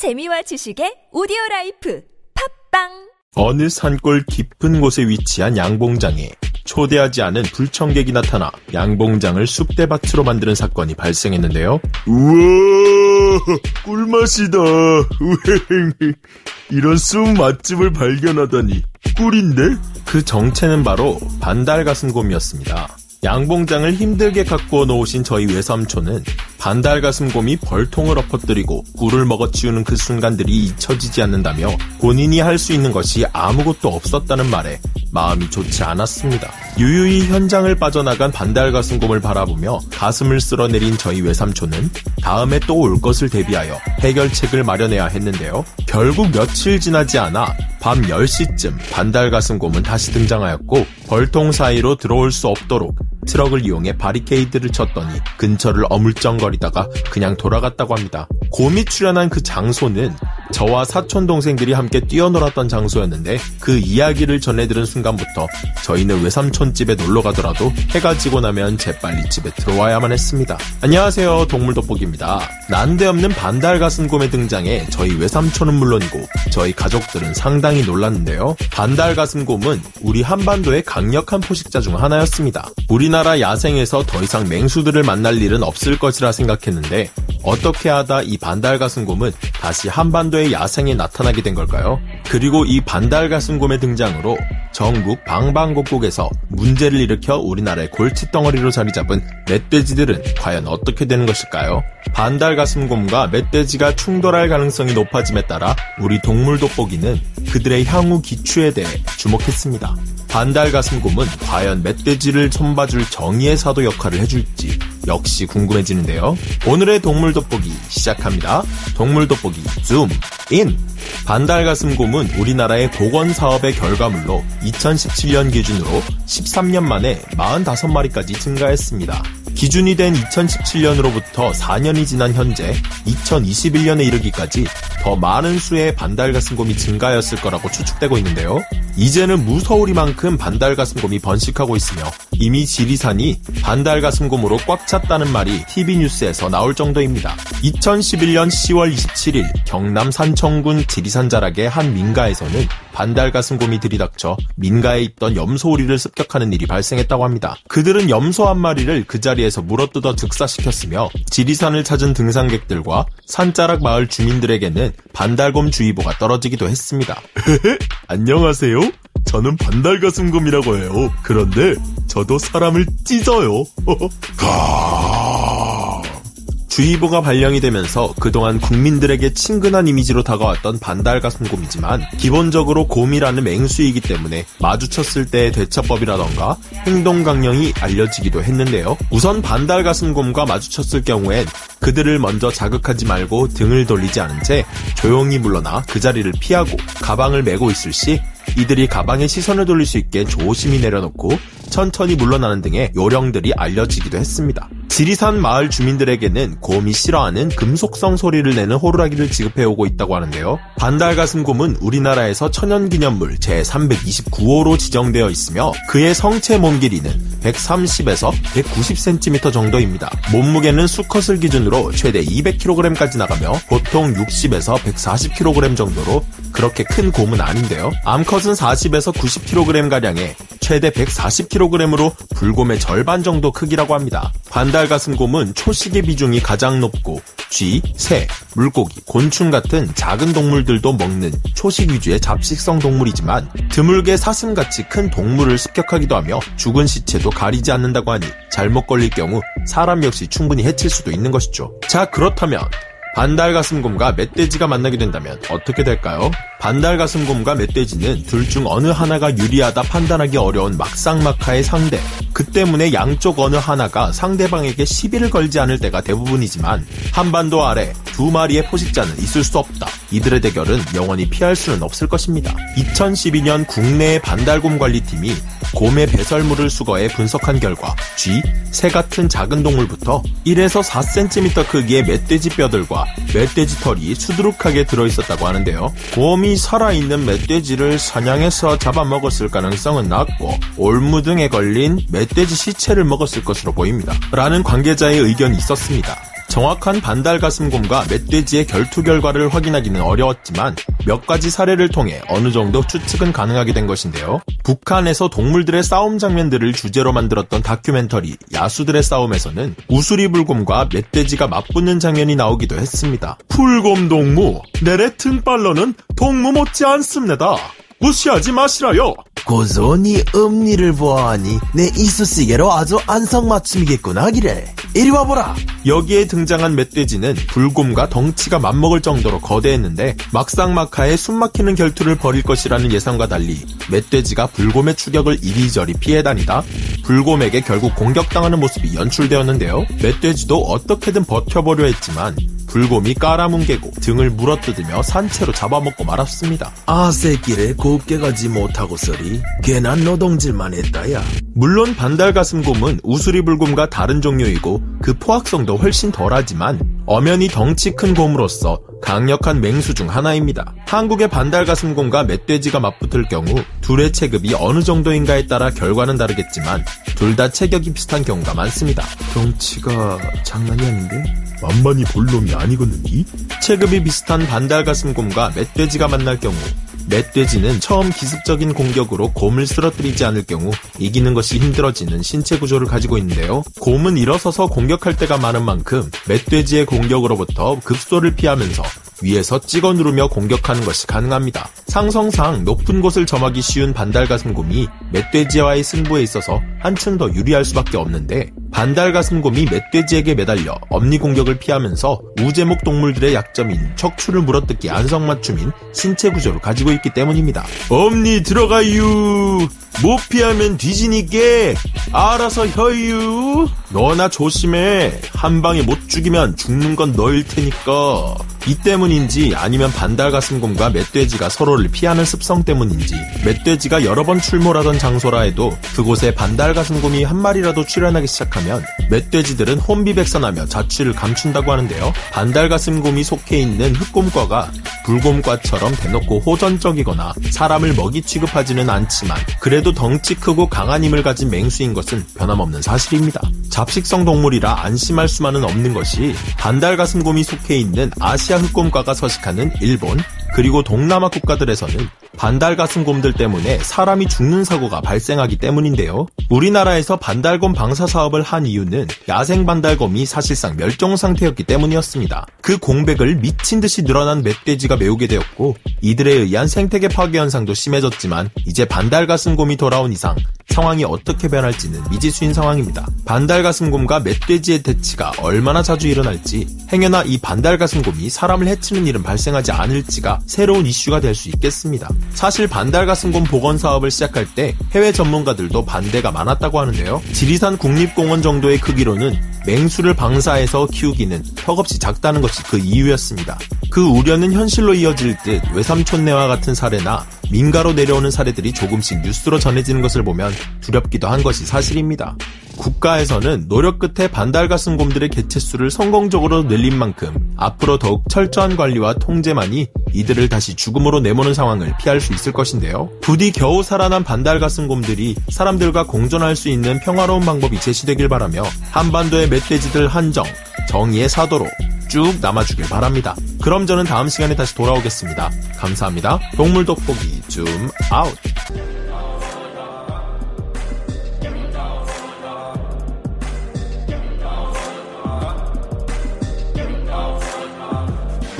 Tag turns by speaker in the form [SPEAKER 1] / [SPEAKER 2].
[SPEAKER 1] 재미와 지식의 오디오 라이프 팟빵
[SPEAKER 2] 어느 산골 깊은 곳에 위치한 양봉장에 초대하지 않은 불청객이 나타나 양봉장을 쑥대밭으로 만드는 사건이 발생했는데요. 우와, 꿀맛이다. 이런 쑥 맛집을 발견하다니 꿀인데? 그 정체는 바로 반달가슴곰이었습니다. 양봉장을 힘들게 가꿔 놓으신 저희 외삼촌은 반달 가슴곰이 벌통을 엎어뜨리고 꿀을 먹어치우는 그 순간들이 잊혀지지 않는다며 본인이 할 수 있는 것이 아무것도 없었다는 말에 마음이 좋지 않았습니다. 유유히 현장을 빠져나간 반달 가슴곰을 바라보며 가슴을 쓸어내린 저희 외삼촌은 다음에 또 올 것을 대비하여 해결책을 마련해야 했는데요. 결국 며칠 지나지 않아 밤 10시쯤 반달 가슴곰은 다시 등장하였고 벌통 사이로 들어올 수 없도록 트럭을 이용해 바리케이드를 쳤더니 근처를 어물쩡거리다가 그냥 돌아갔다고 합니다. 곰이 출연한 그 장소는 저와 사촌 동생들이 함께 뛰어놀았던 장소였는데 그 이야기를 전해들은 순간부터 저희는 외삼촌 집에 놀러 가더라도 해가 지고 나면 재빨리 집에 들어와야만 했습니다. 안녕하세요 동물 돋보기입니다. 난데없는 반달 가슴곰의 등장에 저희 외삼촌은 물론이고 저희 가족들은 상당히 놀랐는데요. 반달 가슴곰은 우리 한반도의 강력한 포식자 중 하나였습니다. 우리나라 야생에서 더 이상 맹수들을 만날 일은 없을 것이라 생각했는데 어떻게 하다 이 반달가슴곰은 다시 한반도의 야생에 나타나게 된 걸까요? 그리고 이 반달가슴곰의 등장으로 전국 방방곡곡에서 문제를 일으켜 우리나라의 골칫덩어리로 자리 잡은 멧돼지들은 과연 어떻게 되는 것일까요? 반달가슴곰과 멧돼지가 충돌할 가능성이 높아짐에 따라 우리 동물 돋보기는 그들의 향후 기추에 대해 주목했습니다. 반달 가슴곰은 과연 멧돼지를 손봐줄 정의의 사도 역할을 해줄지 역시 궁금해지는데요. 오늘의 동물 돋보기 시작합니다. 동물 돋보기 줌 인! 반달 가슴곰은 우리나라의 보건 사업의 결과물로 2017년 기준으로 13년 만에 45마리까지 증가했습니다. 기준이 된 2017년으로부터 4년이 지난 현재 2021년에 이르기까지 더 많은 수의 반달가슴곰이 증가하였을 거라고 추측되고 있는데요. 이제는 무서우리만큼 반달가슴곰이 번식하고 있으며 이미 지리산이 반달가슴곰으로 꽉 찼다는 말이 TV뉴스에서 나올 정도입니다. 2011년 10월 27일 경남 산청군 지리산 자락의 한 민가에서는 반달가슴곰이 들이닥쳐 민가에 있던 염소우리를 습격하는 일이 발생했다고 합니다. 그들은 염소 한 마리를 그 자리에서 물어뜯어 즉사시켰으며 지리산을 찾은 등산객들과 산자락 마을 주민들에게는 반달곰 주의보가 떨어지기도 했습니다. 안녕하세요. 저는 반달가슴곰이라고 해요. 그런데 저도 사람을 찢어요. 주의보가 발령이 되면서 그동안 국민들에게 친근한 이미지로 다가왔던 반달가슴곰이지만 기본적으로 곰이라는 맹수이기 때문에 마주쳤을 때의 대처법이라던가 행동 강령이 알려지기도 했는데요. 우선 반달가슴곰과 마주쳤을 경우엔 그들을 먼저 자극하지 말고 등을 돌리지 않은 채 조용히 물러나 그 자리를 피하고 가방을 메고 있을 시 이들이 가방에 시선을 돌릴 수 있게 조심히 내려놓고 천천히 물러나는 등의 요령들이 알려지기도 했습니다. 지리산 마을 주민들에게는 곰이 싫어하는 금속성 소리를 내는 호루라기를 지급해오고 있다고 하는데요. 반달가슴곰은 우리나라에서 천연기념물 제329호로 지정되어 있으며 그의 성체 몸 길이는 130에서 190cm 정도입니다. 몸무게는 수컷을 기준으로 최대 200kg까지 나가며 보통 60에서 140kg 정도로 그렇게 큰 곰은 아닌데요. 암컷은 40에서 90kg가량에 최대 140kg으로 불곰의 절반 정도 크기라고 합니다. 반달가슴곰은 초식의 비중이 가장 높고 쥐, 새, 물고기, 곤충 같은 작은 동물들도 먹는 초식 위주의 잡식성 동물이지만 드물게 사슴같이 큰 동물을 습격하기도 하며 죽은 시체도 가리지 않는다고 하니 잘못 걸릴 경우 사람 역시 충분히 해칠 수도 있는 것이죠. 자 그렇다면 반달가슴곰과 멧돼지가 만나게 된다면 어떻게 될까요? 반달가슴곰과 멧돼지는 둘 중 어느 하나가 유리하다 판단하기 어려운 막상막하의 상대. 그 때문에 양쪽 어느 하나가 상대방에게 시비를 걸지 않을 때가 대부분이지만 한반도 아래 두 마리의 포식자는 있을 수 없다. 이들의 대결은 영원히 피할 수는 없을 것입니다. 2012년 국내의 반달곰 관리팀이 곰의 배설물을 수거해 분석한 결과 쥐, 새 같은 작은 동물부터 1에서 4cm 크기의 멧돼지 뼈들과 멧돼지 털이 수두룩하게 들어있었다고 하는데요. 곰이 살아있는 멧돼지를 사냥해서 잡아먹었을 가능성은 낮고 올무 등에 걸린 멧돼지 시체를 먹었을 것으로 보입니다. 라는 관계자의 의견이 있었습니다. 정확한 반달 가슴곰과 멧돼지의 결투 결과를 확인하기는 어려웠지만 몇 가지 사례를 통해 어느 정도 추측은 가능하게 된 것인데요. 북한에서 동물들의 싸움 장면들을 주제로 만들었던 다큐멘터리 야수들의 싸움에서는 우수리불곰과 멧돼지가 맞붙는 장면이 나오기도 했습니다. 풀곰 동무, 내래 등발러는 동무 못지 않습니다. 무시하지 마시라요.
[SPEAKER 3] 고소니 음니를 보아하니 내 이쑤시개로 아주 안성맞춤이겠구나 하기래. 이리 와보라.
[SPEAKER 2] 여기에 등장한 멧돼지는 불곰과 덩치가 맞먹을 정도로 거대했는데 막상막하에 숨막히는 결투를 벌일 것이라는 예상과 달리 멧돼지가 불곰의 추격을 이리저리 피해 다니다 불곰에게 결국 공격당하는 모습이 연출되었는데요. 멧돼지도 어떻게든 버텨보려 했지만 불곰이 깔아뭉개고 등을 물어뜯으며 산채로 잡아먹고 말았습니다.
[SPEAKER 3] 아 새끼를 곱게 가지 못하고 서리 괜한 노동질만 했다야.
[SPEAKER 2] 물론 반달가슴곰은 우수리불곰과 다른 종류이고 그 포악성도 훨씬 덜하지만 엄연히 덩치 큰 곰으로서 강력한 맹수 중 하나입니다. 한국의 반달가슴곰과 멧돼지가 맞붙을 경우 둘의 체급이 어느 정도인가에 따라 결과는 다르겠지만 둘 다 체격이 비슷한 경우가 많습니다.
[SPEAKER 3] 덩치가 장난이 아닌데?
[SPEAKER 2] 만만히 볼 놈이 아니거든요. 체급이 비슷한 반달가슴곰과 멧돼지가 만날 경우 멧돼지는 처음 기습적인 공격으로 곰을 쓰러뜨리지 않을 경우 이기는 것이 힘들어지는 신체 구조를 가지고 있는데요. 곰은 일어서서 공격할 때가 많은 만큼 멧돼지의 공격으로부터 급소를 피하면서 위에서 찍어 누르며 공격하는 것이 가능합니다. 상성상 높은 곳을 점하기 쉬운 반달가슴곰이 멧돼지와의 승부에 있어서 한층 더 유리할 수밖에 없는데 반달가슴곰이 멧돼지에게 매달려 엄니 공격을 피하면서 우제목 동물들의 약점인 척추를 물어뜯기 안성맞춤인 신체 구조를 가지고 있기 때문입니다. 엄니 들어가유! 못 피하면 뒤지니께 알아서 혀유! 너나 조심해. 한 방에 못 죽이면 죽는 건 너일 테니까. 이 때문인지 아니면 반달가슴곰과 멧돼지가 서로를 피하는 습성 때문인지 멧돼지가 여러 번 출몰하던 장소라 해도 그곳에 반달가슴곰이 한 마리라도 출현하기 시작하면 멧돼지들은 혼비백산하며 자취를 감춘다고 하는데요. 반달가슴곰이 속해 있는 흑곰과가 불곰과처럼 대놓고 호전적이거나 사람을 먹이 취급하지는 않지만 그래도 덩치 크고 강한 힘을 가진 맹수인 것은 변함없는 사실입니다. 잡식성 동물이라 안심할 수만은 없는 것이 반달가슴곰이 속해 있는 아시아 흑곰과가 서식하는 일본 그리고 동남아 국가들에서는 반달가슴곰들 때문에 사람이 죽는 사고가 발생하기 때문인데요. 우리나라에서 반달곰 방사 사업을 한 이유는 야생 반달곰이 사실상 멸종 상태였기 때문이었습니다. 그 공백을 미친 듯이 늘어난 멧돼지가 메우게 되었고 이들에 의한 생태계 파괴 현상도 심해졌지만 이제 반달가슴곰이 돌아온 이상 상황이 어떻게 변할지는 미지수인 상황입니다. 반달가슴곰과 멧돼지의 대치가 얼마나 자주 일어날지 행여나 이 반달가슴곰이 사람을 해치는 일은 발생하지 않을지가 새로운 이슈가 될 수 있겠습니다. 사실 반달가슴곰 복원 사업을 시작할 때 해외 전문가들도 반대가 많았다고 하는데요. 지리산 국립공원 정도의 크기로는 맹수를 방사해서 키우기는 턱없이 작다는 것이 그 이유였습니다. 그 우려는 현실로 이어질 듯 외삼촌네와 같은 사례나 민가로 내려오는 사례들이 조금씩 뉴스로 전해지는 것을 보면 두렵기도 한 것이 사실입니다. 국가에서는 노력 끝에 반달가슴곰들의 개체수를 성공적으로 늘린 만큼 앞으로 더욱 철저한 관리와 통제만이 이들을 다시 죽음으로 내모는 상황을 피할 수 있을 것인데요. 부디 겨우 살아난 반달가슴곰들이 사람들과 공존할 수 있는 평화로운 방법이 제시되길 바라며 한반도의 멧돼지들 한정, 정의의 사도로 쭉 남아주길 바랍니다. 그럼 저는 다음 시간에 다시 돌아오겠습니다. 감사합니다. 동물 돋보기 줌 아웃.